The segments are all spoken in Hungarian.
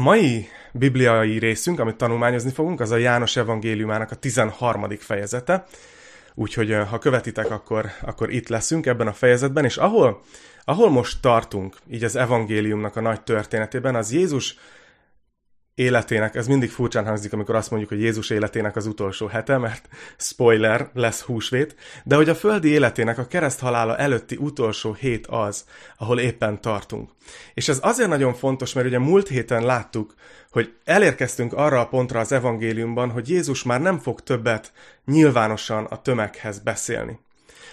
mai bibliai részünk, amit tanulmányozni fogunk, az a János evangéliumának a 13. fejezete, úgyhogy ha követitek, akkor, akkor itt leszünk ebben a fejezetben, és ahol, ahol most tartunk, így az evangéliumnak a nagy történetében, az Jézus életének, ez mindig furcsán hangzik, amikor azt mondjuk, hogy Jézus életének az utolsó hete, mert spoiler, lesz húsvét, de hogy a földi életének a kereszt halála előtti utolsó hét az, ahol éppen tartunk. És ez azért nagyon fontos, mert ugye múlt héten láttuk, hogy elérkeztünk arra a pontra az evangéliumban, hogy Jézus már nem fog többet nyilvánosan a tömeghez beszélni,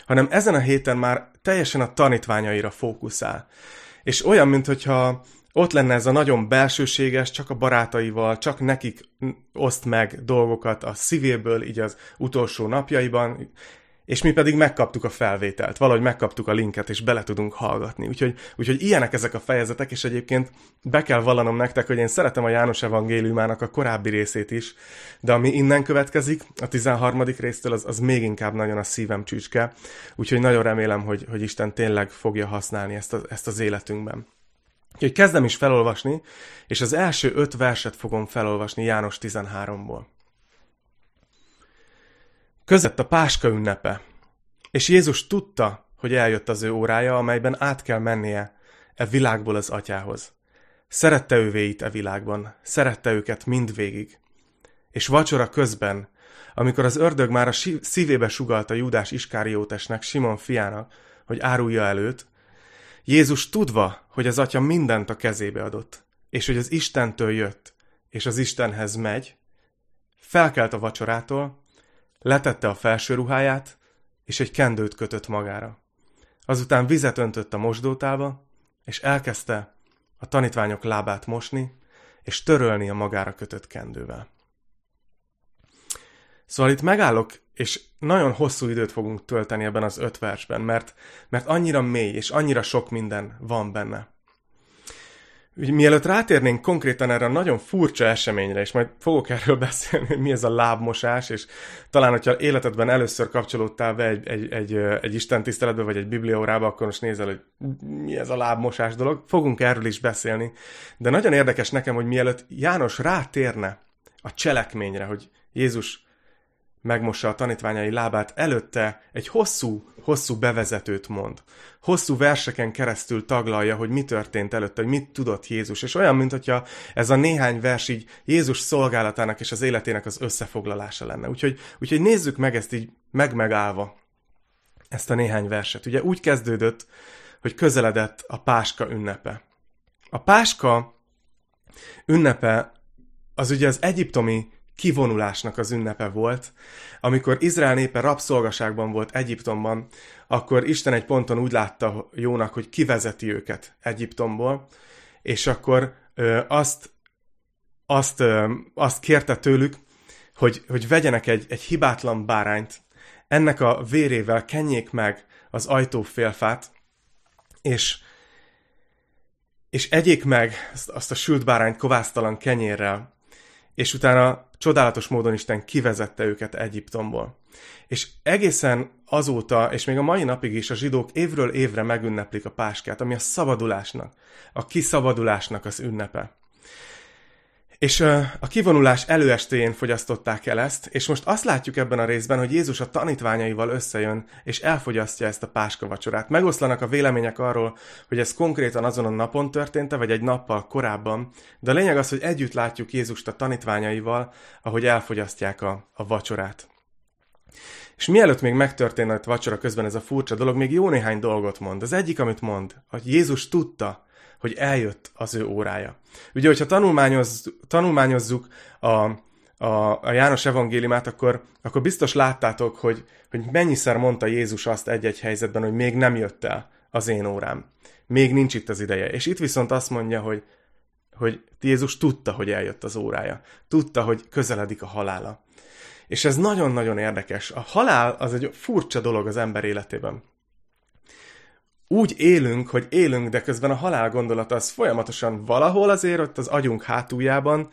hanem ezen a héten már teljesen a tanítványaira fókuszál. És olyan, mintha ott lenne ez a nagyon belsőséges, csak a barátaival, csak nekik oszt meg dolgokat a szívéből, így az utolsó napjaiban, és mi pedig megkaptuk a felvételt, valahogy megkaptuk a linket, és bele tudunk hallgatni. Úgyhogy, úgyhogy ilyenek ezek a fejezetek, és egyébként be kell vallanom nektek, hogy én szeretem a János evangéliumának a korábbi részét is, de ami innen következik, a 13. résztől, az, az még inkább nagyon a szívem csücske, úgyhogy nagyon remélem, hogy, hogy Isten tényleg fogja használni ezt, a, ezt az életünkben. Úgyhogy kezdem is felolvasni, és az első öt verset fogom felolvasni János 13-ból. Között a Páska ünnepe, és Jézus tudta, hogy eljött az ő órája, amelyben át kell mennie e világból az atyához. Szerette ővéit e világban, szerette őket mindvégig. És vacsora közben, amikor az ördög már a szívébe sugalta Júdás Iskáriótesnek, Simon fiának, hogy árulja előtt, Jézus tudva, hogy az atya mindent a kezébe adott, és hogy az Istentől jött, és az Istenhez megy, felkelt a vacsorától, letette a felső ruháját, és egy kendőt kötött magára. Azután vizet öntött a mosdótába, és elkezdte a tanítványok lábát mosni, és törölni a magára kötött kendővel. Szóval itt megállok, és nagyon hosszú időt fogunk tölteni ebben az öt versben, mert, mert annyira mély, és annyira sok minden van benne. Úgy, mielőtt rátérnénk konkrétan erre a nagyon furcsa eseményre, és majd fogok erről beszélni, hogy mi ez a lábmosás, és talán, hogyha életedben először kapcsolódtál be egy, egy, egy, egy Isten tiszteletbe, vagy egy bibliórába, akkor most nézel, hogy mi ez a lábmosás dolog. Fogunk erről is beszélni. De nagyon érdekes nekem, hogy mielőtt János rátérne a cselekményre, hogy Jézus megmossa a tanítványai lábát, előtte egy hosszú, hosszú bevezetőt mond. Hosszú verseken keresztül taglalja, hogy mi történt előtte, hogy mit tudott Jézus. És olyan, mint hogyha ez a néhány vers így Jézus szolgálatának és az életének az összefoglalása lenne. Úgyhogy, úgyhogy nézzük meg ezt így megmegállva, ezt a néhány verset. Ugye úgy kezdődött, hogy közeledett a Páska ünnepe. A Páska ünnepe az ugye az egyiptomi kivonulásnak az ünnepe volt. Amikor Izrael népe rabszolgaságban volt Egyiptomban, akkor Isten egy ponton úgy látta jónak, hogy kivezeti őket Egyiptomból, és akkor ö, azt, azt, ö, azt kérte tőlük, hogy, hogy vegyenek egy, egy hibátlan bárányt, ennek a vérével kenjék meg az ajtófélfát, és, és egyék meg azt a sült bárányt kovásztalan kenyérrel, és utána csodálatos módon Isten kivezette őket Egyiptomból. És egészen azóta, és még a mai napig is a zsidók évről évre megünneplik a páskát, ami a szabadulásnak, a kiszabadulásnak az ünnepe. És a kivonulás előestéjén fogyasztották el ezt, és most azt látjuk ebben a részben, hogy Jézus a tanítványaival összejön, és elfogyasztja ezt a páska vacsorát. Megoszlanak a vélemények arról, hogy ez konkrétan azon a napon történt vagy egy nappal korábban, de a lényeg az, hogy együtt látjuk Jézust a tanítványaival, ahogy elfogyasztják a, a vacsorát. És mielőtt még megtörténne a vacsora közben ez a furcsa dolog, még jó néhány dolgot mond. Az egyik, amit mond, hogy Jézus tudta, hogy eljött az ő órája. Ugye, hogyha tanulmányoz, tanulmányozzuk a, a, a János evangéliumát, akkor, akkor biztos láttátok, hogy, hogy mennyiszer mondta Jézus azt egy-egy helyzetben, hogy még nem jött el az én órám. Még nincs itt az ideje. És itt viszont azt mondja, hogy, hogy Jézus tudta, hogy eljött az órája. Tudta, hogy közeledik a halála. És ez nagyon-nagyon érdekes. A halál az egy furcsa dolog az ember életében úgy élünk, hogy élünk, de közben a halál gondolata az folyamatosan valahol azért ott az agyunk hátuljában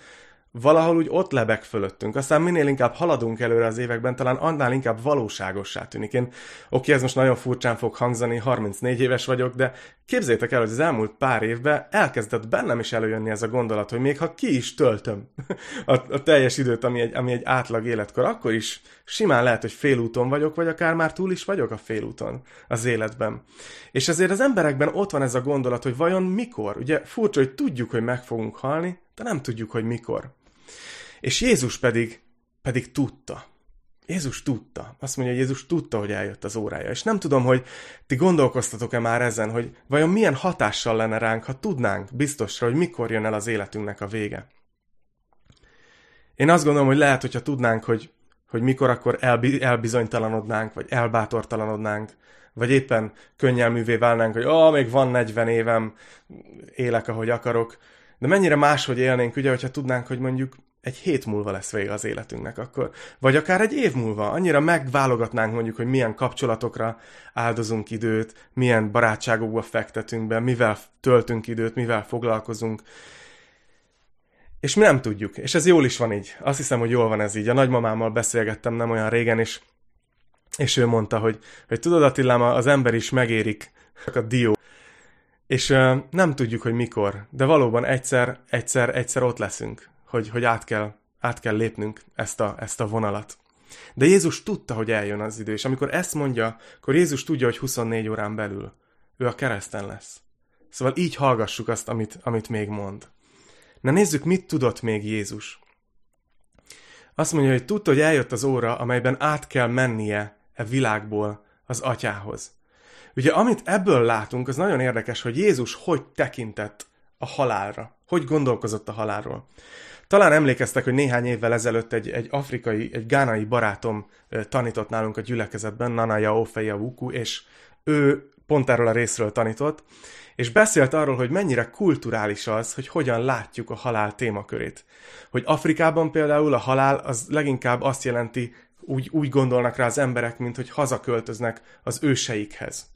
valahol úgy ott lebeg fölöttünk. Aztán minél inkább haladunk előre az években, talán annál inkább valóságossá tűnik. Én, oké, ez most nagyon furcsán fog hangzani, 34 éves vagyok, de képzétek el, hogy az elmúlt pár évben elkezdett bennem is előjönni ez a gondolat, hogy még ha ki is töltöm a, a teljes időt, ami egy, ami egy átlag életkor, akkor is simán lehet, hogy félúton vagyok, vagy akár már túl is vagyok a félúton az életben. És ezért az emberekben ott van ez a gondolat, hogy vajon mikor? Ugye furcsa, hogy tudjuk, hogy meg fogunk halni, de nem tudjuk, hogy mikor. És Jézus pedig, pedig tudta. Jézus tudta. Azt mondja, hogy Jézus tudta, hogy eljött az órája. És nem tudom, hogy ti gondolkoztatok-e már ezen, hogy vajon milyen hatással lenne ránk, ha tudnánk biztosra, hogy mikor jön el az életünknek a vége. Én azt gondolom, hogy lehet, hogyha tudnánk, hogy, hogy mikor akkor elbi, elbizonytalanodnánk, vagy elbátortalanodnánk, vagy éppen könnyelművé válnánk, hogy oh, még van 40 évem, élek, ahogy akarok. De mennyire máshogy élnénk, ugye, hogyha tudnánk, hogy mondjuk egy hét múlva lesz vége az életünknek akkor. Vagy akár egy év múlva. Annyira megválogatnánk mondjuk, hogy milyen kapcsolatokra áldozunk időt, milyen barátságokba fektetünk be, mivel töltünk időt, mivel foglalkozunk. És mi nem tudjuk. És ez jól is van így. Azt hiszem, hogy jól van ez így. A nagymamámmal beszélgettem nem olyan régen, és, és ő mondta, hogy, hogy tudod Attilám, az ember is megérik a dió. És uh, nem tudjuk, hogy mikor, de valóban egyszer, egyszer, egyszer ott leszünk hogy, hogy át, kell, át kell lépnünk ezt a, ezt a vonalat. De Jézus tudta, hogy eljön az idő, és amikor ezt mondja, akkor Jézus tudja, hogy 24 órán belül ő a kereszten lesz. Szóval így hallgassuk azt, amit, amit még mond. Na nézzük, mit tudott még Jézus. Azt mondja, hogy tudta, hogy eljött az óra, amelyben át kell mennie e világból az atyához. Ugye, amit ebből látunk, az nagyon érdekes, hogy Jézus hogy tekintett a halálra, hogy gondolkozott a halálról. Talán emlékeztek, hogy néhány évvel ezelőtt egy, egy afrikai, egy gánai barátom tanított nálunk a gyülekezetben, Nanaya Ofeya Wuku, és ő pont erről a részről tanított, és beszélt arról, hogy mennyire kulturális az, hogy hogyan látjuk a halál témakörét. Hogy Afrikában például a halál az leginkább azt jelenti, úgy, úgy gondolnak rá az emberek, mint hogy hazaköltöznek az őseikhez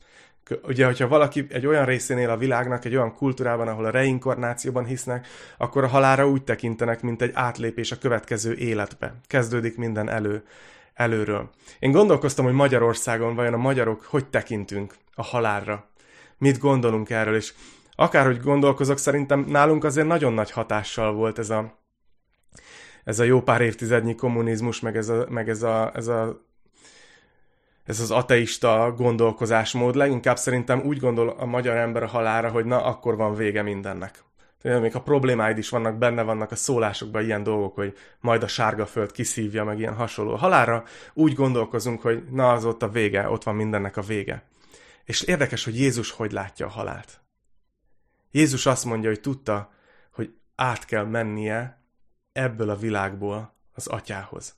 ugye, hogyha valaki egy olyan részén él a világnak, egy olyan kultúrában, ahol a reinkarnációban hisznek, akkor a halára úgy tekintenek, mint egy átlépés a következő életbe. Kezdődik minden elő, előről. Én gondolkoztam, hogy Magyarországon vajon a magyarok hogy tekintünk a halálra. Mit gondolunk erről, és akárhogy gondolkozok, szerintem nálunk azért nagyon nagy hatással volt ez a, ez a jó pár évtizednyi kommunizmus, meg ez a, meg ez a, ez a ez az ateista gondolkozásmód. Leginkább szerintem úgy gondol a magyar ember a halára, hogy na, akkor van vége mindennek. Tehát még a problémáid is vannak, benne vannak a szólásokban ilyen dolgok, hogy majd a sárga föld kiszívja, meg ilyen hasonló. Halára úgy gondolkozunk, hogy na, az ott a vége, ott van mindennek a vége. És érdekes, hogy Jézus hogy látja a halált. Jézus azt mondja, hogy tudta, hogy át kell mennie ebből a világból az atyához.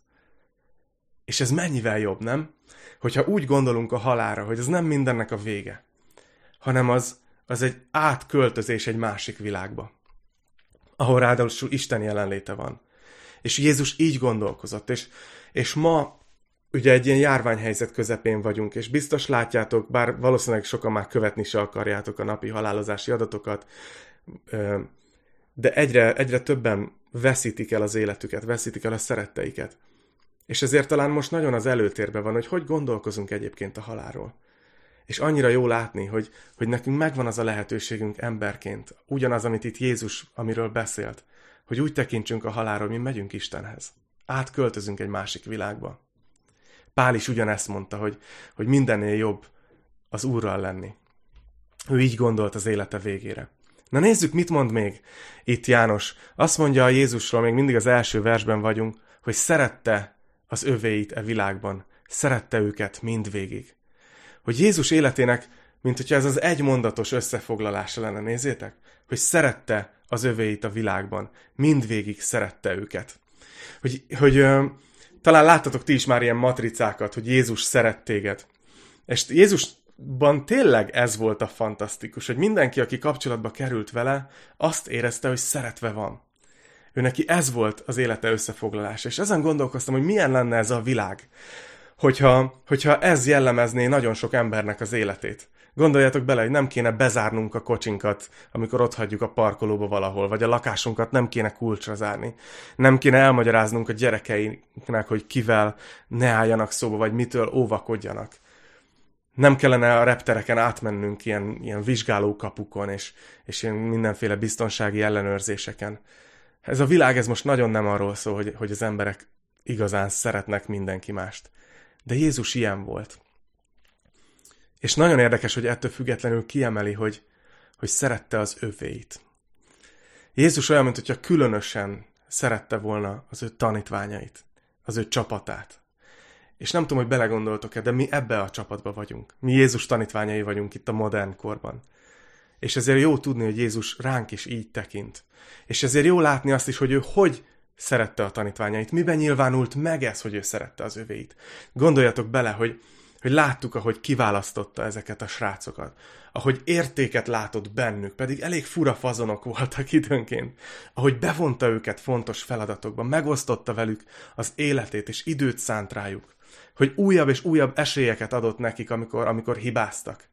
És ez mennyivel jobb, nem? Hogyha úgy gondolunk a halára, hogy ez nem mindennek a vége, hanem az, az egy átköltözés egy másik világba, ahol ráadásul Isten jelenléte van. És Jézus így gondolkozott, és, és ma ugye egy ilyen járványhelyzet közepén vagyunk, és biztos látjátok, bár valószínűleg sokan már követni se akarjátok a napi halálozási adatokat, de egyre, egyre többen veszítik el az életüket, veszítik el a szeretteiket. És ezért talán most nagyon az előtérben van, hogy hogy gondolkozunk egyébként a halálról. És annyira jó látni, hogy, hogy nekünk megvan az a lehetőségünk emberként, ugyanaz, amit itt Jézus, amiről beszélt, hogy úgy tekintsünk a halálról, mi megyünk Istenhez. Átköltözünk egy másik világba. Pál is ugyanezt mondta, hogy, hogy mindennél jobb az Úrral lenni. Ő így gondolt az élete végére. Na nézzük, mit mond még itt János. Azt mondja a Jézusról, még mindig az első versben vagyunk, hogy szerette az övéit e világban, szerette őket mindvégig. Hogy Jézus életének, mint hogyha ez az egy mondatos összefoglalása lenne, nézzétek, hogy szerette az övéit a világban, mindvégig szerette őket. Hogy, hogy ö, talán láttatok ti is már ilyen matricákat, hogy Jézus szeret téged. És Jézusban tényleg ez volt a fantasztikus, hogy mindenki, aki kapcsolatba került vele, azt érezte, hogy szeretve van. Ő neki ez volt az élete összefoglalása. És ezen gondolkoztam, hogy milyen lenne ez a világ, hogyha, hogyha ez jellemezné nagyon sok embernek az életét. Gondoljatok bele, hogy nem kéne bezárnunk a kocsinkat, amikor ott hagyjuk a parkolóba valahol, vagy a lakásunkat nem kéne kulcsra zárni. Nem kéne elmagyaráznunk a gyerekeinknek, hogy kivel ne álljanak szóba, vagy mitől óvakodjanak. Nem kellene a reptereken átmennünk ilyen, ilyen vizsgálókapukon, és, és ilyen mindenféle biztonsági ellenőrzéseken. Ez a világ, ez most nagyon nem arról szól, hogy, hogy az emberek igazán szeretnek mindenki mást. De Jézus ilyen volt. És nagyon érdekes, hogy ettől függetlenül kiemeli, hogy, hogy szerette az övéit. Jézus olyan, mint hogyha különösen szerette volna az ő tanítványait, az ő csapatát. És nem tudom, hogy belegondoltok-e, de mi ebbe a csapatba vagyunk. Mi Jézus tanítványai vagyunk itt a modern korban. És ezért jó tudni, hogy Jézus ránk is így tekint. És ezért jó látni azt is, hogy ő hogy szerette a tanítványait. Miben nyilvánult meg ez, hogy ő szerette az övéit. Gondoljatok bele, hogy hogy láttuk, ahogy kiválasztotta ezeket a srácokat, ahogy értéket látott bennük, pedig elég fura fazonok voltak időnként, ahogy bevonta őket fontos feladatokba, megosztotta velük az életét és időt szánt rájuk, hogy újabb és újabb esélyeket adott nekik, amikor, amikor hibáztak.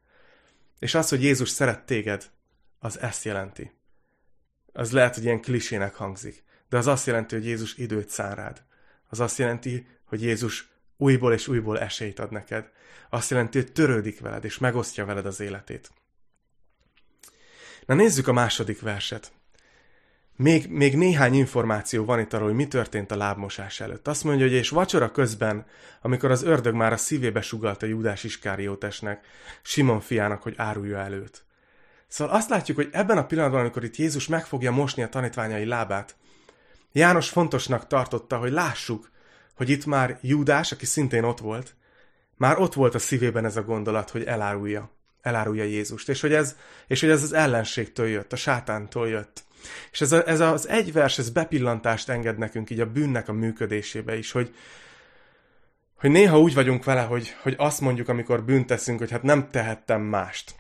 És az, hogy Jézus szeret téged, az ezt jelenti. Az lehet, hogy ilyen klisének hangzik, de az azt jelenti, hogy Jézus időt szán rád. Az azt jelenti, hogy Jézus újból és újból esélyt ad neked. Azt jelenti, hogy törődik veled, és megosztja veled az életét. Na nézzük a második verset. Még, még néhány információ van itt arról, hogy mi történt a lábmosás előtt. Azt mondja, hogy és vacsora közben, amikor az ördög már a szívébe sugalta Júdás Iskáriótesnek, Simon fiának, hogy árulja előtt. Szóval azt látjuk, hogy ebben a pillanatban, amikor itt Jézus meg fogja mosni a tanítványai lábát, János fontosnak tartotta, hogy lássuk, hogy itt már Júdás, aki szintén ott volt, már ott volt a szívében ez a gondolat, hogy elárulja, elárulja Jézust, és hogy ez, és hogy ez az ellenségtől jött, a sátántól jött. És ez, a, ez az egy vers, ez bepillantást enged nekünk így a bűnnek a működésébe is, hogy, hogy néha úgy vagyunk vele, hogy, hogy azt mondjuk, amikor bűnt teszünk, hogy hát nem tehettem mást.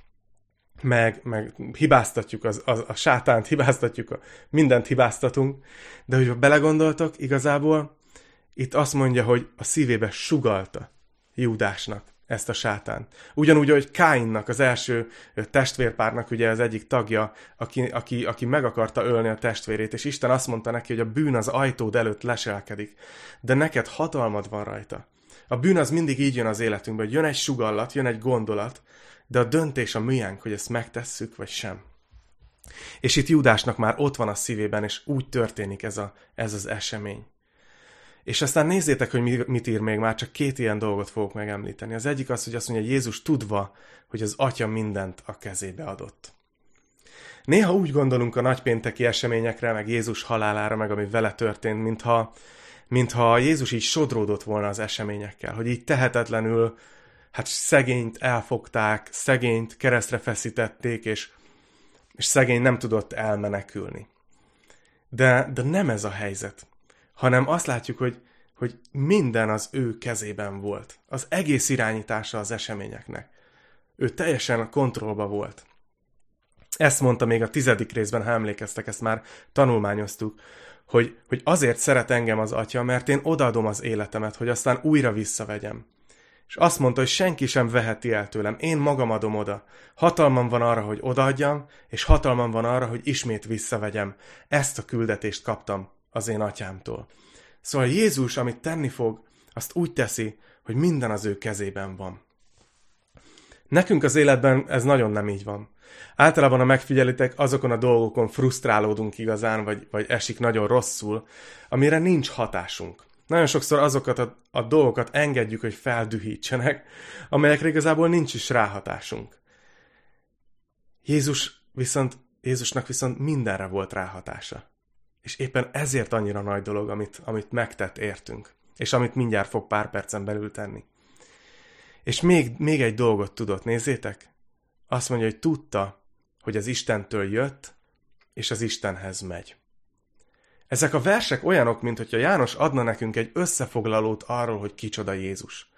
Meg, meg hibáztatjuk az, az, a sátánt, hibáztatjuk, a, mindent hibáztatunk, de hogy belegondoltok, igazából itt azt mondja, hogy a szívébe sugalta Júdásnak ezt a sátán. Ugyanúgy, hogy Káinnak, az első testvérpárnak ugye az egyik tagja, aki, aki, aki meg akarta ölni a testvérét, és Isten azt mondta neki, hogy a bűn az ajtód előtt leselkedik, de neked hatalmad van rajta. A bűn az mindig így jön az életünkben, hogy jön egy sugallat, jön egy gondolat, de a döntés a miénk, hogy ezt megtesszük, vagy sem. És itt Júdásnak már ott van a szívében, és úgy történik ez, a, ez az esemény. És aztán nézzétek, hogy mit ír még, már csak két ilyen dolgot fogok megemlíteni. Az egyik az, hogy azt mondja, hogy Jézus tudva, hogy az Atya mindent a kezébe adott. Néha úgy gondolunk a nagypénteki eseményekre, meg Jézus halálára, meg ami vele történt, mintha, mintha Jézus így sodródott volna az eseményekkel, hogy így tehetetlenül, hát szegényt elfogták, szegényt keresztre feszítették, és, és szegény nem tudott elmenekülni. De, de nem ez a helyzet hanem azt látjuk, hogy, hogy minden az ő kezében volt. Az egész irányítása az eseményeknek. Ő teljesen a kontrollba volt. Ezt mondta még a tizedik részben, ha emlékeztek, ezt már tanulmányoztuk, hogy, hogy azért szeret engem az atya, mert én odaadom az életemet, hogy aztán újra visszavegyem. És azt mondta, hogy senki sem veheti el tőlem, én magam adom oda. Hatalmam van arra, hogy odaadjam, és hatalmam van arra, hogy ismét visszavegyem. Ezt a küldetést kaptam az én atyámtól. Szóval Jézus, amit tenni fog, azt úgy teszi, hogy minden az ő kezében van. Nekünk az életben ez nagyon nem így van. Általában, ha megfigyelitek, azokon a dolgokon frusztrálódunk igazán, vagy, vagy esik nagyon rosszul, amire nincs hatásunk. Nagyon sokszor azokat a, a dolgokat engedjük, hogy feldühítsenek, amelyekre igazából nincs is ráhatásunk. Jézus viszont, Jézusnak viszont mindenre volt ráhatása. És éppen ezért annyira nagy dolog, amit, amit megtett értünk, és amit mindjárt fog pár percen belül tenni. És még, még egy dolgot tudott, nézzétek? Azt mondja, hogy tudta, hogy az Istentől jött, és az Istenhez megy. Ezek a versek olyanok, mint hogyha János adna nekünk egy összefoglalót arról, hogy kicsoda Jézus.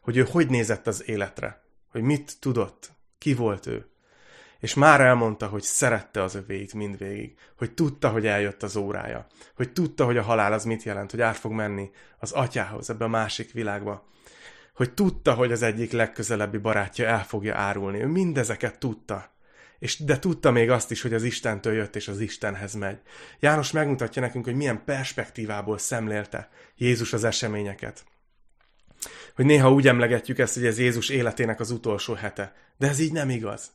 Hogy ő hogy nézett az életre. Hogy mit tudott. Ki volt ő és már elmondta, hogy szerette az övéit mindvégig, hogy tudta, hogy eljött az órája, hogy tudta, hogy a halál az mit jelent, hogy át fog menni az atyához, ebbe a másik világba, hogy tudta, hogy az egyik legközelebbi barátja el fogja árulni. Ő mindezeket tudta. És, de tudta még azt is, hogy az Istentől jött, és az Istenhez megy. János megmutatja nekünk, hogy milyen perspektívából szemlélte Jézus az eseményeket. Hogy néha úgy emlegetjük ezt, hogy ez Jézus életének az utolsó hete. De ez így nem igaz.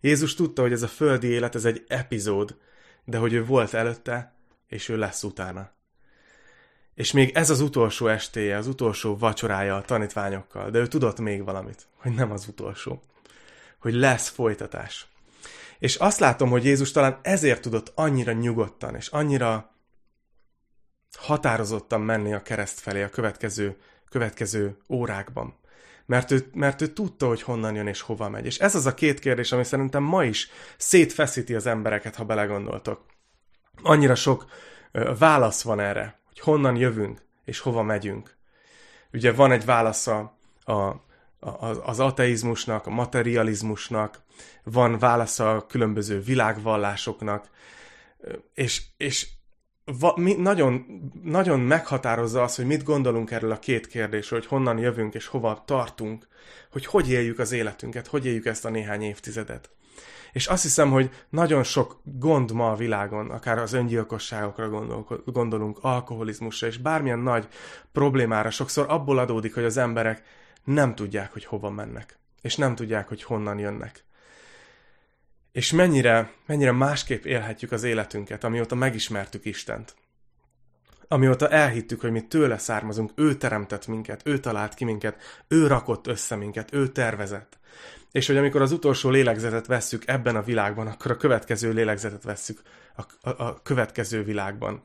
Jézus tudta, hogy ez a földi élet, ez egy epizód, de hogy ő volt előtte, és ő lesz utána. És még ez az utolsó estéje, az utolsó vacsorája a tanítványokkal, de ő tudott még valamit, hogy nem az utolsó. Hogy lesz folytatás. És azt látom, hogy Jézus talán ezért tudott annyira nyugodtan, és annyira határozottan menni a kereszt felé a következő, következő órákban. Mert ő, mert ő tudta, hogy honnan jön és hova megy. És ez az a két kérdés, ami szerintem ma is szétfeszíti az embereket, ha belegondoltok. Annyira sok válasz van erre, hogy honnan jövünk és hova megyünk. Ugye van egy válasz a, a, az ateizmusnak, a materializmusnak, van válasza a különböző világvallásoknak, és, és va, mi, nagyon, nagyon meghatározza az, hogy mit gondolunk erről a két kérdésről, hogy honnan jövünk és hova tartunk, hogy hogy éljük az életünket, hogy éljük ezt a néhány évtizedet. És azt hiszem, hogy nagyon sok gond ma a világon, akár az öngyilkosságokra gondolunk, alkoholizmusra, és bármilyen nagy problémára sokszor abból adódik, hogy az emberek nem tudják, hogy hova mennek, és nem tudják, hogy honnan jönnek. És mennyire, mennyire másképp élhetjük az életünket, amióta megismertük Istent. Amióta elhittük, hogy mi tőle származunk, ő teremtett minket, ő talált ki minket, ő rakott össze minket, ő tervezett. És hogy amikor az utolsó lélegzetet vesszük ebben a világban, akkor a következő lélegzetet vesszük a, a, a következő világban,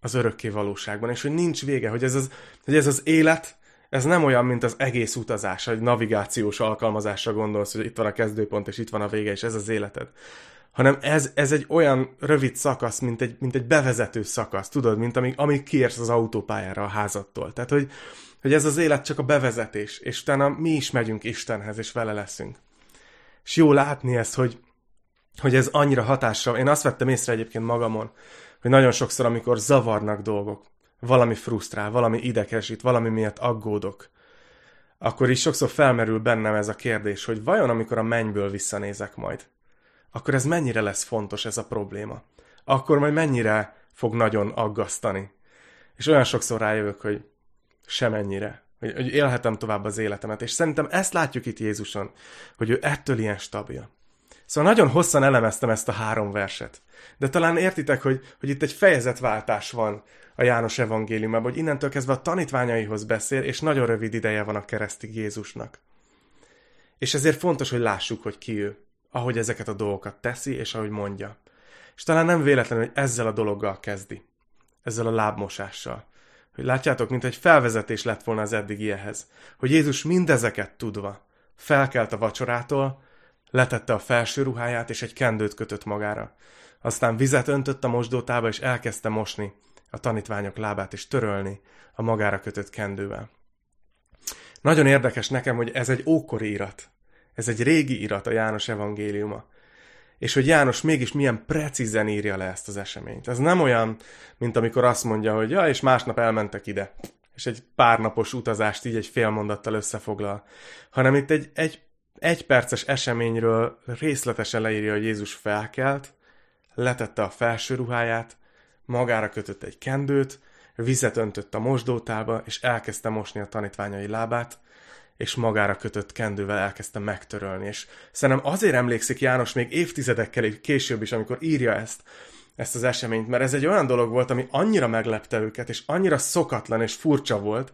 az örökké valóságban, és hogy nincs vége, hogy ez az, hogy ez az élet, ez nem olyan, mint az egész utazás, egy navigációs alkalmazásra gondolsz, hogy itt van a kezdőpont, és itt van a vége, és ez az életed. Hanem ez, ez egy olyan rövid szakasz, mint egy, mint egy bevezető szakasz, tudod, mint amíg, amíg kiérsz az autópályára a házadtól. Tehát, hogy, hogy ez az élet csak a bevezetés, és utána mi is megyünk Istenhez, és vele leszünk. És jó látni ezt, hogy, hogy ez annyira hatásra. Én azt vettem észre egyébként magamon, hogy nagyon sokszor, amikor zavarnak dolgok, valami frusztrál, valami idegesít, valami miatt aggódok, akkor is sokszor felmerül bennem ez a kérdés, hogy vajon amikor a mennyből visszanézek majd, akkor ez mennyire lesz fontos ez a probléma? Akkor majd mennyire fog nagyon aggasztani? És olyan sokszor rájövök, hogy semennyire. Hogy, hogy élhetem tovább az életemet. És szerintem ezt látjuk itt Jézuson, hogy ő ettől ilyen stabil. Szóval nagyon hosszan elemeztem ezt a három verset. De talán értitek, hogy, hogy itt egy fejezetváltás van a János evangéliumában, hogy innentől kezdve a tanítványaihoz beszél, és nagyon rövid ideje van a keresztig Jézusnak. És ezért fontos, hogy lássuk, hogy ki ő, ahogy ezeket a dolgokat teszi, és ahogy mondja. És talán nem véletlen, hogy ezzel a dologgal kezdi. Ezzel a lábmosással. Hogy látjátok, mint egy felvezetés lett volna az eddigihez. Hogy Jézus mindezeket tudva felkelt a vacsorától, letette a felső ruháját, és egy kendőt kötött magára. Aztán vizet öntött a mosdótába, és elkezdte mosni a tanítványok lábát, és törölni a magára kötött kendővel. Nagyon érdekes nekem, hogy ez egy ókori irat. Ez egy régi irat, a János evangéliuma. És hogy János mégis milyen precízen írja le ezt az eseményt. Ez nem olyan, mint amikor azt mondja, hogy ja, és másnap elmentek ide. És egy pár napos utazást így egy fél mondattal összefoglal. Hanem itt egy, egy egy perces eseményről részletesen leírja, hogy Jézus felkelt, letette a felső ruháját, magára kötött egy kendőt, vizet öntött a mosdótába, és elkezdte mosni a tanítványai lábát, és magára kötött kendővel elkezdte megtörölni. És szerintem azért emlékszik János még évtizedekkel később is, amikor írja ezt, ezt az eseményt, mert ez egy olyan dolog volt, ami annyira meglepte őket, és annyira szokatlan és furcsa volt,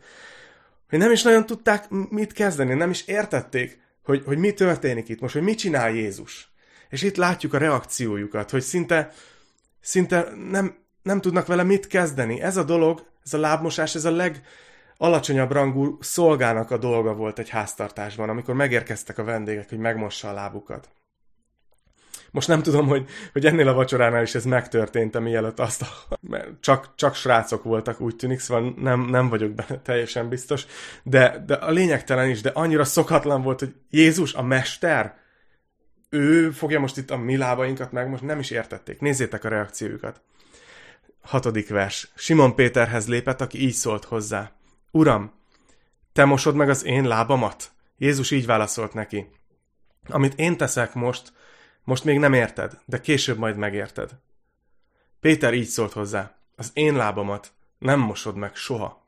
hogy nem is nagyon tudták mit kezdeni, nem is értették, hogy, hogy mi történik itt most, hogy mit csinál Jézus. És itt látjuk a reakciójukat, hogy szinte, szinte nem, nem tudnak vele mit kezdeni. Ez a dolog, ez a lábmosás, ez a legalacsonyabb rangú szolgának a dolga volt egy háztartásban, amikor megérkeztek a vendégek, hogy megmossa a lábukat. Most nem tudom, hogy, hogy ennél a vacsoránál is ez megtörtént, mielőtt azt a... Csak, csak srácok voltak, úgy tűnik, szóval nem, nem vagyok benne teljesen biztos. De, de a lényegtelen is, de annyira szokatlan volt, hogy Jézus, a mester, ő fogja most itt a mi lábainkat meg, most nem is értették. Nézzétek a reakciójukat. Hatodik vers. Simon Péterhez lépett, aki így szólt hozzá. Uram, te mosod meg az én lábamat? Jézus így válaszolt neki. Amit én teszek most, most még nem érted, de később majd megérted. Péter így szólt hozzá. Az én lábamat nem mosod meg soha.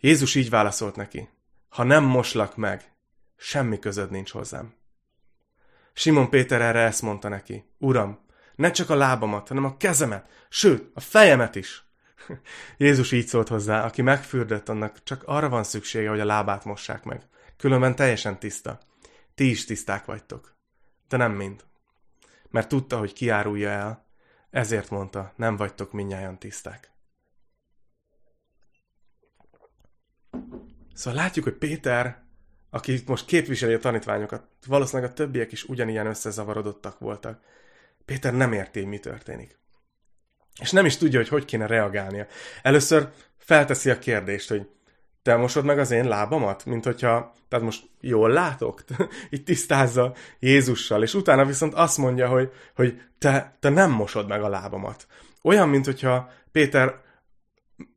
Jézus így válaszolt neki. Ha nem moslak meg, semmi közöd nincs hozzám. Simon Péter erre ezt mondta neki. Uram, ne csak a lábamat, hanem a kezemet, sőt, a fejemet is. Jézus így szólt hozzá, aki megfürdött, annak csak arra van szüksége, hogy a lábát mossák meg. Különben teljesen tiszta. Ti is tiszták vagytok. De nem mind. Mert tudta, hogy kiárulja el, ezért mondta, nem vagytok minnyáján tiszták. Szóval látjuk, hogy Péter, aki most képviseli a tanítványokat, valószínűleg a többiek is ugyanilyen összezavarodottak voltak. Péter nem érti, mi történik. És nem is tudja, hogy hogy kéne reagálnia. Először felteszi a kérdést, hogy te mosod meg az én lábamat? Mint hogyha, tehát most jól látok? Itt tisztázza Jézussal, és utána viszont azt mondja, hogy, hogy te, te nem mosod meg a lábamat. Olyan, mint hogyha Péter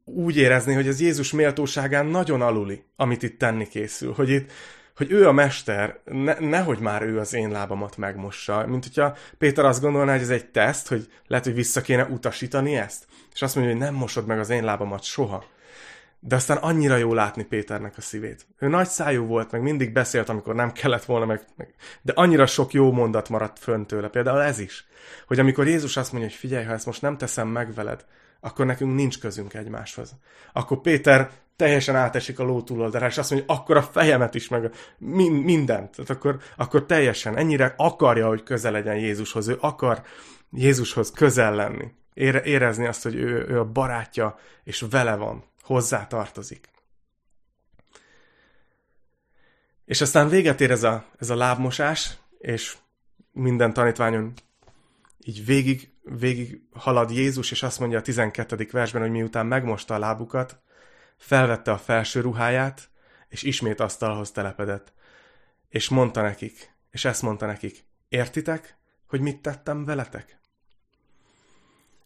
úgy érezni, hogy az Jézus méltóságán nagyon aluli, amit itt tenni készül. Hogy itt, hogy ő a mester, ne, nehogy már ő az én lábamat megmossa. Mint hogyha Péter azt gondolná, hogy ez egy teszt, hogy lehet, hogy vissza kéne utasítani ezt. És azt mondja, hogy nem mosod meg az én lábamat soha. De aztán annyira jó látni Péternek a szívét. Ő nagy szájú volt, meg mindig beszélt, amikor nem kellett volna, meg, meg, de annyira sok jó mondat maradt fönn tőle. Például ez is, hogy amikor Jézus azt mondja, hogy figyelj, ha ezt most nem teszem meg veled, akkor nekünk nincs közünk egymáshoz. Akkor Péter teljesen átesik a ló túloldalára, és azt mondja, hogy akkor a fejemet is, meg mindent. Tehát akkor, akkor teljesen ennyire akarja, hogy közel legyen Jézushoz. Ő akar Jézushoz közel lenni. Ére, érezni azt, hogy ő, ő a barátja, és vele van, hozzá tartozik. És aztán véget ér ez a, ez a lábmosás, és minden tanítványon így végig, végig halad Jézus, és azt mondja a 12. versben, hogy miután megmosta a lábukat, felvette a felső ruháját, és ismét asztalhoz telepedett. És mondta nekik, és ezt mondta nekik, értitek, hogy mit tettem veletek?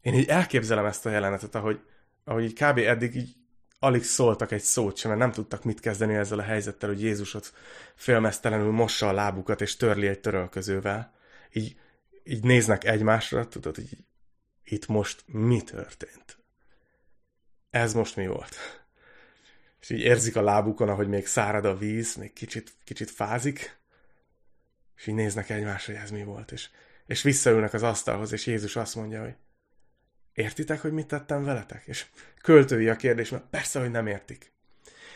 Én így elképzelem ezt a jelenetet, ahogy, ahogy így kb. eddig így alig szóltak egy szót sem, mert nem tudtak mit kezdeni ezzel a helyzettel, hogy Jézus ott félmeztelenül mossa a lábukat és törli egy törölközővel. Így, így néznek egymásra, tudod, hogy itt most mi történt? Ez most mi volt? És így érzik a lábukon, ahogy még szárad a víz, még kicsit, kicsit fázik, és így néznek egymásra, hogy ez mi volt. És, és visszaülnek az asztalhoz, és Jézus azt mondja, hogy értitek, hogy mit tettem veletek? És költői a kérdés, mert persze, hogy nem értik.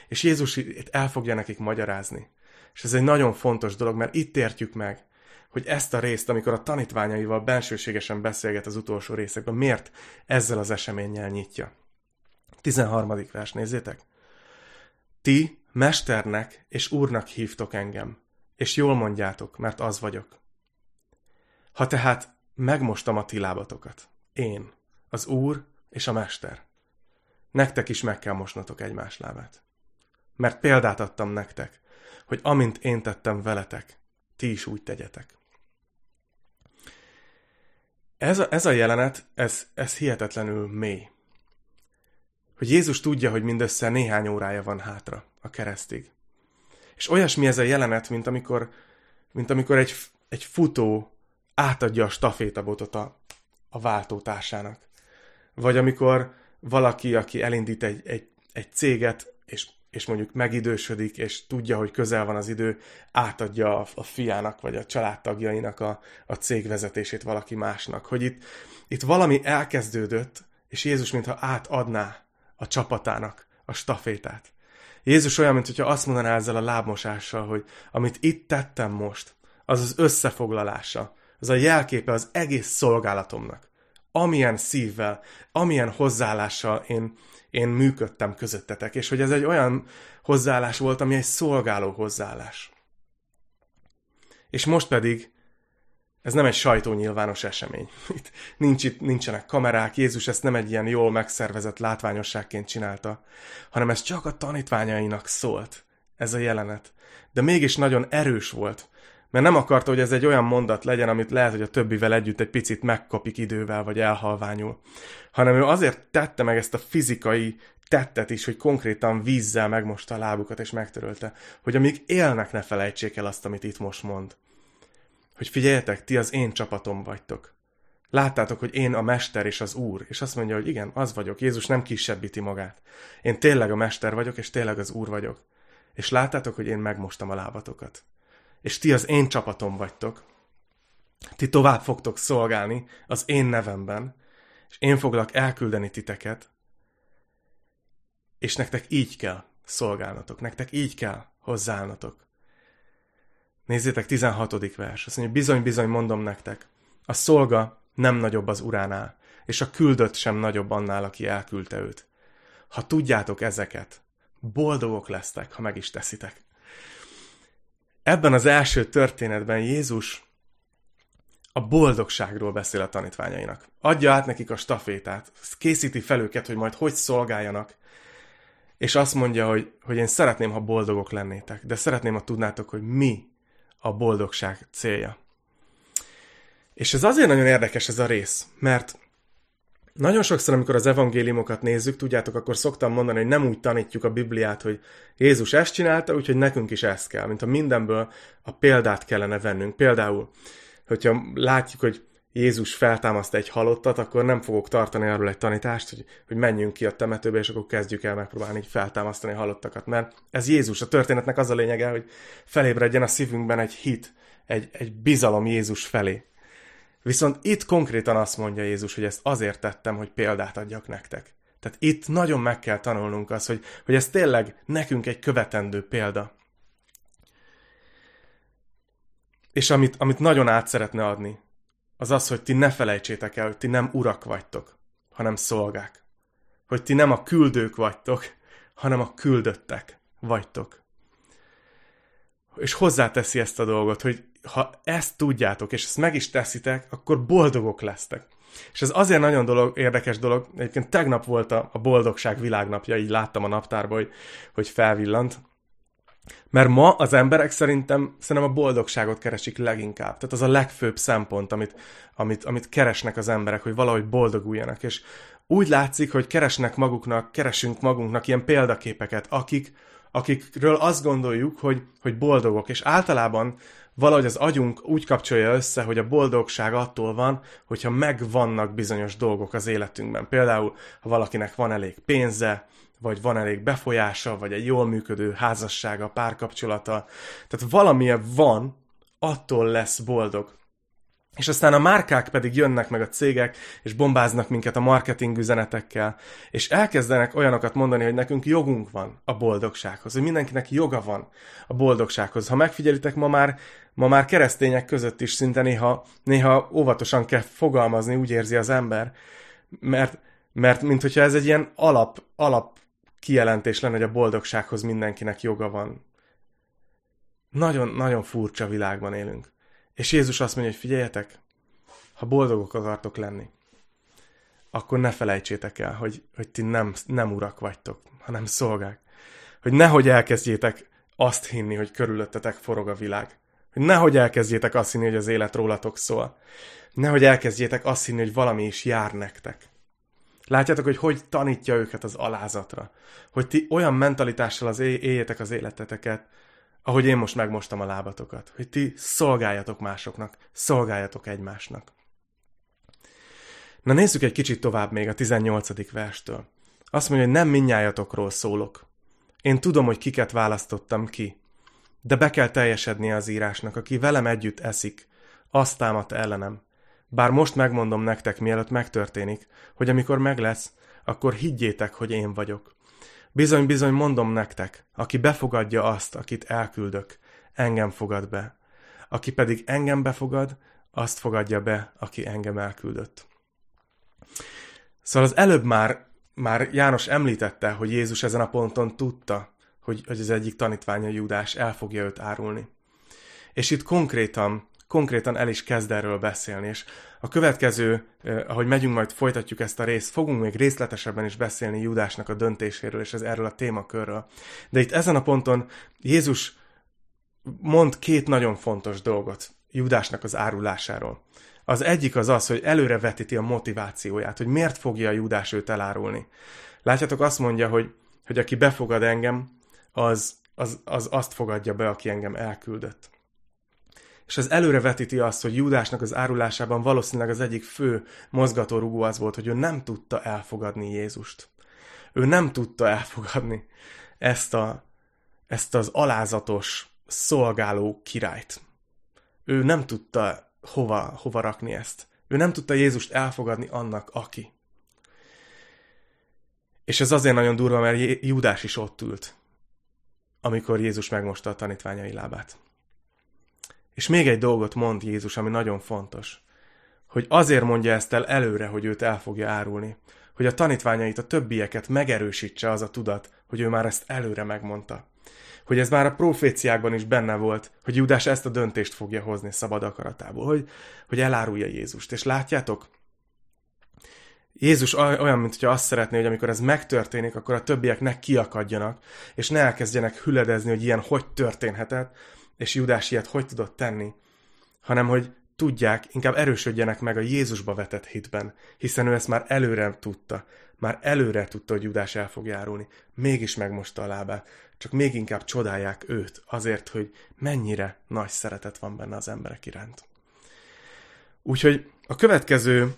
És Jézus itt el fogja nekik magyarázni. És ez egy nagyon fontos dolog, mert itt értjük meg, hogy ezt a részt, amikor a tanítványaival bensőségesen beszélget az utolsó részekben, miért ezzel az eseménnyel nyitja. 13. vers, nézzétek. Ti mesternek és úrnak hívtok engem, és jól mondjátok, mert az vagyok. Ha tehát megmostam a ti lábatokat, én, az úr és a mester, nektek is meg kell mosnotok egymás lábát. Mert példát adtam nektek, hogy amint én tettem veletek, ti is úgy tegyetek. Ez a, ez a jelenet, ez, ez hihetetlenül mély hogy Jézus tudja, hogy mindössze néhány órája van hátra a keresztig. És olyasmi ez a jelenet, mint amikor, mint amikor egy, egy futó átadja a stafétabotot a, a váltótársának. Vagy amikor valaki, aki elindít egy, egy, egy céget, és, és mondjuk megidősödik, és tudja, hogy közel van az idő, átadja a, a fiának, vagy a családtagjainak a, a cég vezetését valaki másnak. Hogy itt, itt valami elkezdődött, és Jézus mintha átadná a csapatának a stafétát. Jézus olyan, mintha azt mondaná ezzel a lábmosással, hogy amit itt tettem most, az az összefoglalása, az a jelképe az egész szolgálatomnak. Amilyen szívvel, amilyen hozzáállással én, én működtem közöttetek, és hogy ez egy olyan hozzáállás volt, ami egy szolgáló hozzáállás. És most pedig ez nem egy sajtónyilvános esemény. Itt, nincs itt, nincsenek kamerák, Jézus ezt nem egy ilyen jól megszervezett látványosságként csinálta, hanem ez csak a tanítványainak szólt, ez a jelenet. De mégis nagyon erős volt, mert nem akarta, hogy ez egy olyan mondat legyen, amit lehet, hogy a többivel együtt egy picit megkapik idővel, vagy elhalványul, hanem ő azért tette meg ezt a fizikai tettet is, hogy konkrétan vízzel megmosta a lábukat és megtörölte, hogy amíg élnek, ne felejtsék el azt, amit itt most mond. Hogy figyeljetek, ti az én csapatom vagytok. Láttátok, hogy én a mester és az úr, és azt mondja, hogy igen, az vagyok. Jézus nem kisebbíti magát. Én tényleg a mester vagyok, és tényleg az úr vagyok. És láttátok, hogy én megmostam a lábatokat. És ti az én csapatom vagytok. Ti tovább fogtok szolgálni az én nevemben, és én foglak elküldeni titeket, és nektek így kell szolgálnatok, nektek így kell hozzáállnatok. Nézzétek, 16. vers. Azt mondja, bizony-bizony mondom nektek, a szolga nem nagyobb az uránál, és a küldött sem nagyobb annál, aki elküldte őt. Ha tudjátok ezeket, boldogok lesztek, ha meg is teszitek. Ebben az első történetben Jézus a boldogságról beszél a tanítványainak. Adja át nekik a stafétát, készíti fel őket, hogy majd hogy szolgáljanak, és azt mondja, hogy, hogy én szeretném, ha boldogok lennétek, de szeretném, ha tudnátok, hogy mi a boldogság célja. És ez azért nagyon érdekes ez a rész, mert nagyon sokszor, amikor az evangéliumokat nézzük, tudjátok, akkor szoktam mondani, hogy nem úgy tanítjuk a Bibliát, hogy Jézus ezt csinálta, úgyhogy nekünk is ezt kell, mint a mindenből a példát kellene vennünk. Például, hogyha látjuk, hogy Jézus feltámaszt egy halottat, akkor nem fogok tartani arról egy tanítást, hogy, hogy menjünk ki a temetőbe, és akkor kezdjük el megpróbálni feltámasztani halottakat. Mert ez Jézus. A történetnek az a lényege, hogy felébredjen a szívünkben egy hit, egy, egy bizalom Jézus felé. Viszont itt konkrétan azt mondja Jézus, hogy ezt azért tettem, hogy példát adjak nektek. Tehát itt nagyon meg kell tanulnunk azt, hogy, hogy ez tényleg nekünk egy követendő példa. És amit, amit nagyon át szeretne adni, az az, hogy ti ne felejtsétek el, hogy ti nem urak vagytok, hanem szolgák. Hogy ti nem a küldők vagytok, hanem a küldöttek vagytok. És hozzáteszi ezt a dolgot, hogy ha ezt tudjátok, és ezt meg is teszitek, akkor boldogok lesztek. És ez azért nagyon dolog, érdekes dolog, egyébként tegnap volt a, a boldogság világnapja, így láttam a naptárban, hogy, hogy felvillant, mert ma az emberek szerintem, szerintem a boldogságot keresik leginkább. Tehát az a legfőbb szempont, amit, amit, amit keresnek az emberek, hogy valahogy boldoguljanak. És úgy látszik, hogy keresnek maguknak, keresünk magunknak ilyen példaképeket, akik, akikről azt gondoljuk, hogy, hogy boldogok. És általában valahogy az agyunk úgy kapcsolja össze, hogy a boldogság attól van, hogyha megvannak bizonyos dolgok az életünkben. Például, ha valakinek van elég pénze, vagy van elég befolyása, vagy egy jól működő házassága, párkapcsolata. Tehát valamilyen van, attól lesz boldog. És aztán a márkák pedig jönnek meg a cégek, és bombáznak minket a marketing üzenetekkel, és elkezdenek olyanokat mondani, hogy nekünk jogunk van a boldogsághoz, hogy mindenkinek joga van a boldogsághoz. Ha megfigyelitek, ma már, ma már keresztények között is szinte néha, néha óvatosan kell fogalmazni, úgy érzi az ember, mert, mert mint hogyha ez egy ilyen alap, alap kijelentés lenne, hogy a boldogsághoz mindenkinek joga van. Nagyon, nagyon furcsa világban élünk. És Jézus azt mondja, hogy figyeljetek, ha boldogok akartok lenni, akkor ne felejtsétek el, hogy, hogy ti nem, nem urak vagytok, hanem szolgák. Hogy nehogy elkezdjétek azt hinni, hogy körülöttetek forog a világ. Hogy nehogy elkezdjétek azt hinni, hogy az élet rólatok szól. Nehogy elkezdjétek azt hinni, hogy valami is jár nektek. Látjátok, hogy hogy tanítja őket az alázatra. Hogy ti olyan mentalitással az éljétek az életeteket, ahogy én most megmostam a lábatokat. Hogy ti szolgáljatok másoknak, szolgáljatok egymásnak. Na nézzük egy kicsit tovább még a 18. verstől. Azt mondja, hogy nem minnyájatokról szólok. Én tudom, hogy kiket választottam ki. De be kell teljesednie az írásnak, aki velem együtt eszik, azt támadt ellenem. Bár most megmondom nektek, mielőtt megtörténik, hogy amikor meg lesz, akkor higgyétek, hogy én vagyok. Bizony-bizony mondom nektek, aki befogadja azt, akit elküldök, engem fogad be. Aki pedig engem befogad, azt fogadja be, aki engem elküldött. Szóval az előbb már, már János említette, hogy Jézus ezen a ponton tudta, hogy, hogy az egyik tanítványa Júdás el fogja őt árulni. És itt konkrétan konkrétan el is kezd erről beszélni, és a következő, eh, ahogy megyünk, majd folytatjuk ezt a részt, fogunk még részletesebben is beszélni Júdásnak a döntéséről, és ez erről a témakörről. De itt ezen a ponton Jézus mond két nagyon fontos dolgot Júdásnak az árulásáról. Az egyik az az, hogy előre vetíti a motivációját, hogy miért fogja a Júdás őt elárulni. Látjátok, azt mondja, hogy, hogy aki befogad engem, az, az, az azt fogadja be, aki engem elküldött. És ez előrevetíti azt, hogy Júdásnak az árulásában valószínűleg az egyik fő mozgatórugó az volt, hogy ő nem tudta elfogadni Jézust. Ő nem tudta elfogadni ezt, a, ezt az alázatos, szolgáló királyt. Ő nem tudta hova, hova rakni ezt. Ő nem tudta Jézust elfogadni annak, aki. És ez azért nagyon durva, mert Júdás is ott ült, amikor Jézus megmosta a tanítványai lábát. És még egy dolgot mond Jézus, ami nagyon fontos, hogy azért mondja ezt el előre, hogy őt el fogja árulni, hogy a tanítványait, a többieket megerősítse az a tudat, hogy ő már ezt előre megmondta. Hogy ez már a proféciákban is benne volt, hogy Judás ezt a döntést fogja hozni szabad akaratából, hogy, hogy elárulja Jézust. És látjátok, Jézus olyan, mint hogyha azt szeretné, hogy amikor ez megtörténik, akkor a többiek ne kiakadjanak, és ne elkezdjenek hüledezni, hogy ilyen hogy történhetett, és Judás ilyet hogy tudott tenni, hanem hogy tudják, inkább erősödjenek meg a Jézusba vetett hitben, hiszen ő ezt már előre tudta. Már előre tudta, hogy Judás el fog járulni. Mégis megmosta a lábát. Csak még inkább csodálják őt, azért, hogy mennyire nagy szeretet van benne az emberek iránt. Úgyhogy a következő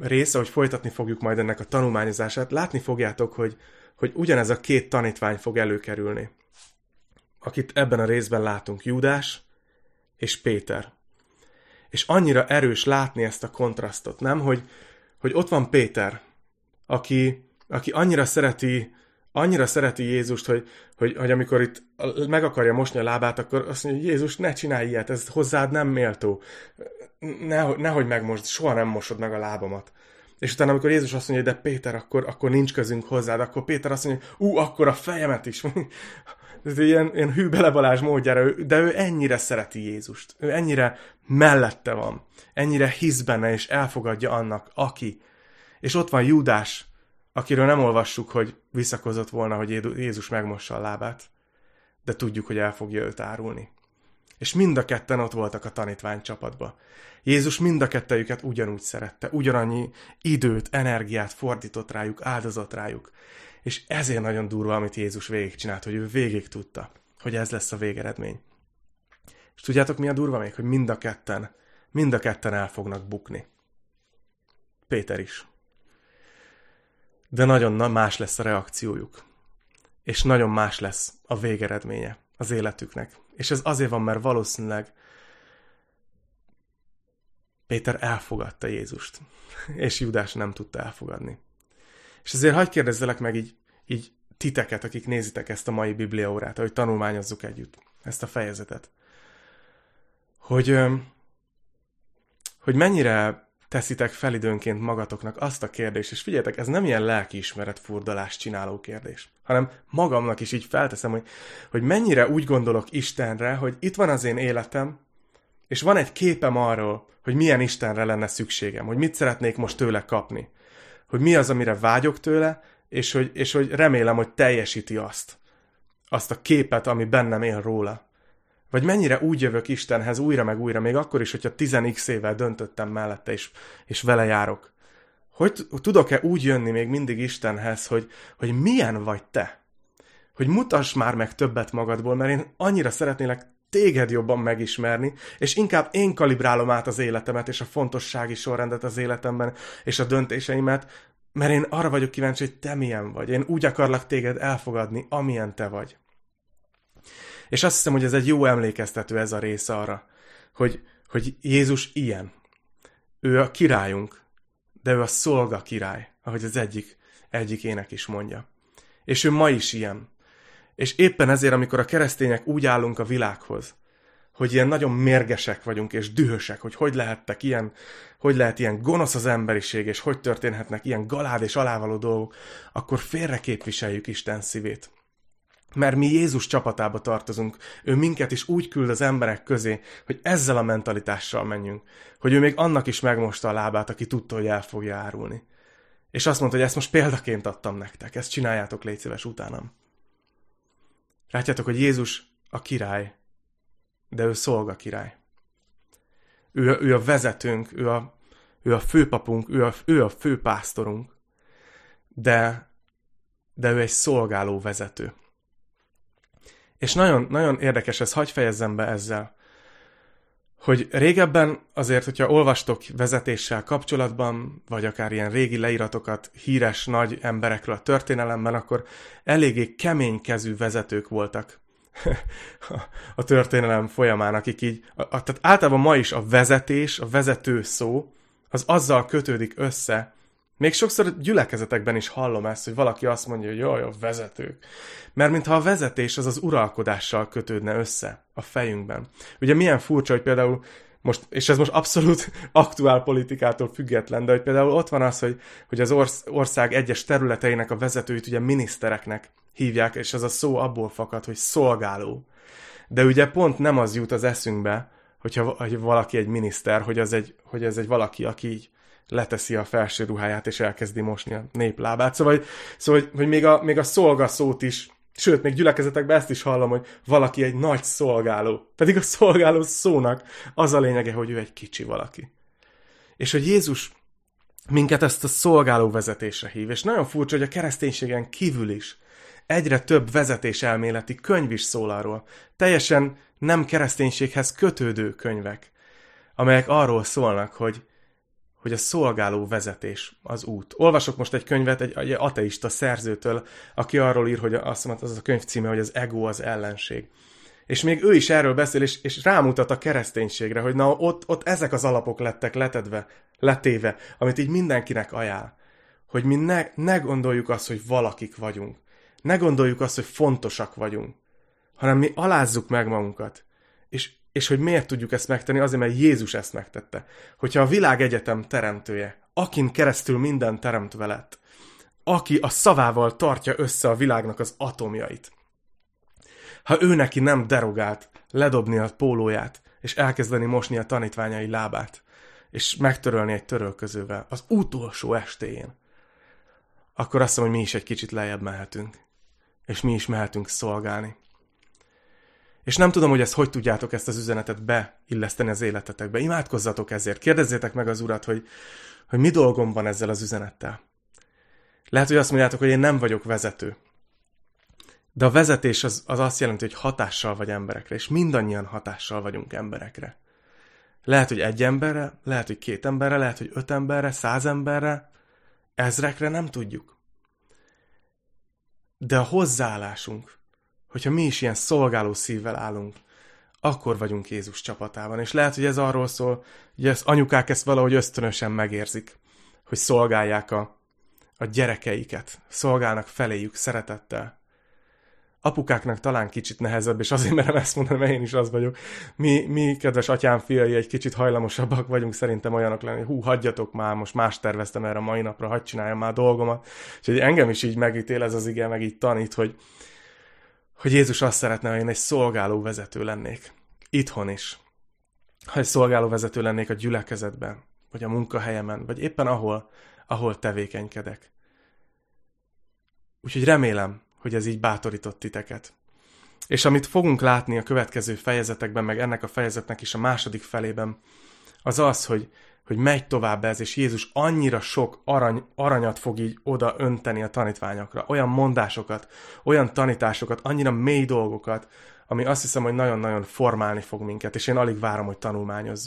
része, hogy folytatni fogjuk majd ennek a tanulmányozását, látni fogjátok, hogy, hogy ugyanez a két tanítvány fog előkerülni, akit ebben a részben látunk, Júdás és Péter. És annyira erős látni ezt a kontrasztot, nem? Hogy, hogy ott van Péter, aki, aki annyira szereti annyira szereti Jézust, hogy, hogy, hogy amikor itt meg akarja mosni a lábát, akkor azt mondja, hogy Jézus, ne csinálj ilyet, ez hozzád nem méltó. Nehogy, nehogy megmosd, soha nem mosod meg a lábamat. És utána, amikor Jézus azt mondja, de Péter, akkor, akkor nincs közünk hozzád, akkor Péter azt mondja, ú, akkor a fejemet is. Ez ilyen, ilyen hű belebalás módjára, de ő ennyire szereti Jézust. Ő ennyire mellette van. Ennyire hisz benne, és elfogadja annak, aki. És ott van Júdás, akiről nem olvassuk, hogy visszakozott volna, hogy Jézus megmossa a lábát, de tudjuk, hogy el fogja őt árulni. És mind a ketten ott voltak a tanítvány csapatba. Jézus mind a kettejüket ugyanúgy szerette, ugyanannyi időt, energiát fordított rájuk, áldozott rájuk. És ezért nagyon durva, amit Jézus végigcsinált, hogy ő végig tudta, hogy ez lesz a végeredmény. És tudjátok, mi a durva még? Hogy mind a ketten, mind a ketten el fognak bukni. Péter is de nagyon más lesz a reakciójuk. És nagyon más lesz a végeredménye az életüknek. És ez azért van, mert valószínűleg Péter elfogadta Jézust, és Judás nem tudta elfogadni. És ezért hagyd kérdezzelek meg így, így titeket, akik nézitek ezt a mai bibliaórát, hogy tanulmányozzuk együtt ezt a fejezetet. Hogy, hogy mennyire teszitek fel időnként magatoknak azt a kérdést, és figyeljetek, ez nem ilyen lelkiismeret furdalást csináló kérdés, hanem magamnak is így felteszem, hogy, hogy mennyire úgy gondolok Istenre, hogy itt van az én életem, és van egy képem arról, hogy milyen Istenre lenne szükségem, hogy mit szeretnék most tőle kapni, hogy mi az, amire vágyok tőle, és hogy, és hogy remélem, hogy teljesíti azt, azt a képet, ami bennem él róla. Vagy mennyire úgy jövök Istenhez újra meg újra, még akkor is, hogyha 10x évvel döntöttem mellette, és, és vele járok. Hogy tudok-e úgy jönni még mindig Istenhez, hogy, hogy milyen vagy te? Hogy mutass már meg többet magadból, mert én annyira szeretnélek téged jobban megismerni, és inkább én kalibrálom át az életemet, és a fontossági sorrendet az életemben, és a döntéseimet, mert én arra vagyok kíváncsi, hogy te milyen vagy. Én úgy akarlak téged elfogadni, amilyen te vagy. És azt hiszem, hogy ez egy jó emlékeztető ez a rész arra, hogy, hogy Jézus ilyen. Ő a királyunk, de ő a szolga király, ahogy az egyik, egyik ének is mondja. És ő ma is ilyen. És éppen ezért, amikor a keresztények úgy állunk a világhoz, hogy ilyen nagyon mérgesek vagyunk, és dühösek, hogy hogy lehettek ilyen, hogy lehet ilyen gonosz az emberiség, és hogy történhetnek ilyen galád és alávaló dolgok, akkor félre képviseljük Isten szívét. Mert mi Jézus csapatába tartozunk. Ő minket is úgy küld az emberek közé, hogy ezzel a mentalitással menjünk. Hogy ő még annak is megmosta a lábát, aki tudta, hogy el fogja árulni. És azt mondta, hogy ezt most példaként adtam nektek. Ezt csináljátok, légy szíves utánam. Látjátok, hogy Jézus a király, de ő szolga király. Ő, ő a vezetőnk, ő a, ő a főpapunk, ő a, ő a főpásztorunk. De de ő egy szolgáló vezető. És nagyon, nagyon érdekes ez, hagyj fejezzem be ezzel, hogy régebben azért, hogyha olvastok vezetéssel kapcsolatban, vagy akár ilyen régi leíratokat híres nagy emberekről a történelemben, akkor eléggé kemény kezű vezetők voltak a történelem folyamán, akik így, a, a, tehát általában ma is a vezetés, a vezető szó, az azzal kötődik össze, még sokszor gyülekezetekben is hallom ezt, hogy valaki azt mondja, hogy jaj, a vezetők. Mert mintha a vezetés az az uralkodással kötődne össze a fejünkben. Ugye milyen furcsa, hogy például most, és ez most abszolút aktuál politikától független, de hogy például ott van az, hogy, hogy az orsz, ország egyes területeinek a vezetőit ugye minisztereknek hívják, és az a szó abból fakad, hogy szolgáló. De ugye pont nem az jut az eszünkbe, hogyha hogy valaki egy miniszter, hogy, az egy, hogy ez egy valaki, aki így leteszi a felső ruháját, és elkezdi mosni a néplábát. Szóval, szóval, hogy, hogy még, a, még a szolgaszót is, sőt, még gyülekezetekben ezt is hallom, hogy valaki egy nagy szolgáló. Pedig a szolgáló szónak az a lényege, hogy ő egy kicsi valaki. És hogy Jézus minket ezt a szolgáló vezetésre hív. És nagyon furcsa, hogy a kereszténységen kívül is egyre több vezetéselméleti könyv is szól arról. Teljesen nem kereszténységhez kötődő könyvek, amelyek arról szólnak, hogy hogy a szolgáló vezetés az út. Olvasok most egy könyvet egy, egy ateista szerzőtől, aki arról ír, hogy azt mondta, az a könyv címe, hogy az ego az ellenség. És még ő is erről beszél, és, és rámutat a kereszténységre, hogy na ott, ott ezek az alapok lettek letedve, letéve, amit így mindenkinek ajánl. Hogy mi ne, ne gondoljuk azt, hogy valakik vagyunk. Ne gondoljuk azt, hogy fontosak vagyunk, hanem mi alázzuk meg magunkat. És és hogy miért tudjuk ezt megtenni? Azért, mert Jézus ezt megtette. Hogyha a világ egyetem teremtője, akin keresztül minden teremtve lett, aki a szavával tartja össze a világnak az atomjait, ha ő neki nem derogált ledobni a pólóját, és elkezdeni mosni a tanítványai lábát, és megtörölni egy törölközővel az utolsó estéjén, akkor azt mondom, hogy mi is egy kicsit lejjebb mehetünk, és mi is mehetünk szolgálni. És nem tudom, hogy ezt hogy tudjátok ezt az üzenetet beilleszteni az életetekbe. Imádkozzatok ezért. Kérdezzétek meg az Urat, hogy, hogy mi dolgom van ezzel az üzenettel. Lehet, hogy azt mondjátok, hogy én nem vagyok vezető. De a vezetés az, az azt jelenti, hogy hatással vagy emberekre, és mindannyian hatással vagyunk emberekre. Lehet, hogy egy emberre, lehet, hogy két emberre, lehet, hogy öt emberre, száz emberre, ezrekre nem tudjuk. De a hozzáállásunk, hogyha mi is ilyen szolgáló szívvel állunk, akkor vagyunk Jézus csapatában. És lehet, hogy ez arról szól, hogy ez, anyukák ezt valahogy ösztönösen megérzik, hogy szolgálják a, a gyerekeiket, szolgálnak feléjük szeretettel. Apukáknak talán kicsit nehezebb, és azért merem ezt mondani, mert én is az vagyok. Mi, mi kedves atyám fiai, egy kicsit hajlamosabbak vagyunk szerintem olyanok lenni, hú, hagyjatok már, most más terveztem erre a mai napra, hagyd csináljam már dolgomat. És hogy engem is így megítél ez az ige, meg így tanít, hogy, hogy Jézus azt szeretne, hogy én egy szolgáló vezető lennék. Itthon is. Ha egy szolgáló vezető lennék a gyülekezetben, vagy a munkahelyemen, vagy éppen ahol, ahol tevékenykedek. Úgyhogy remélem, hogy ez így bátorított titeket. És amit fogunk látni a következő fejezetekben, meg ennek a fejezetnek is a második felében, az az, hogy hogy megy tovább ez, és Jézus annyira sok arany, aranyat fog így oda önteni a tanítványokra, olyan mondásokat, olyan tanításokat, annyira mély dolgokat, ami azt hiszem, hogy nagyon-nagyon formálni fog minket, és én alig várom, hogy tanulmányozzuk.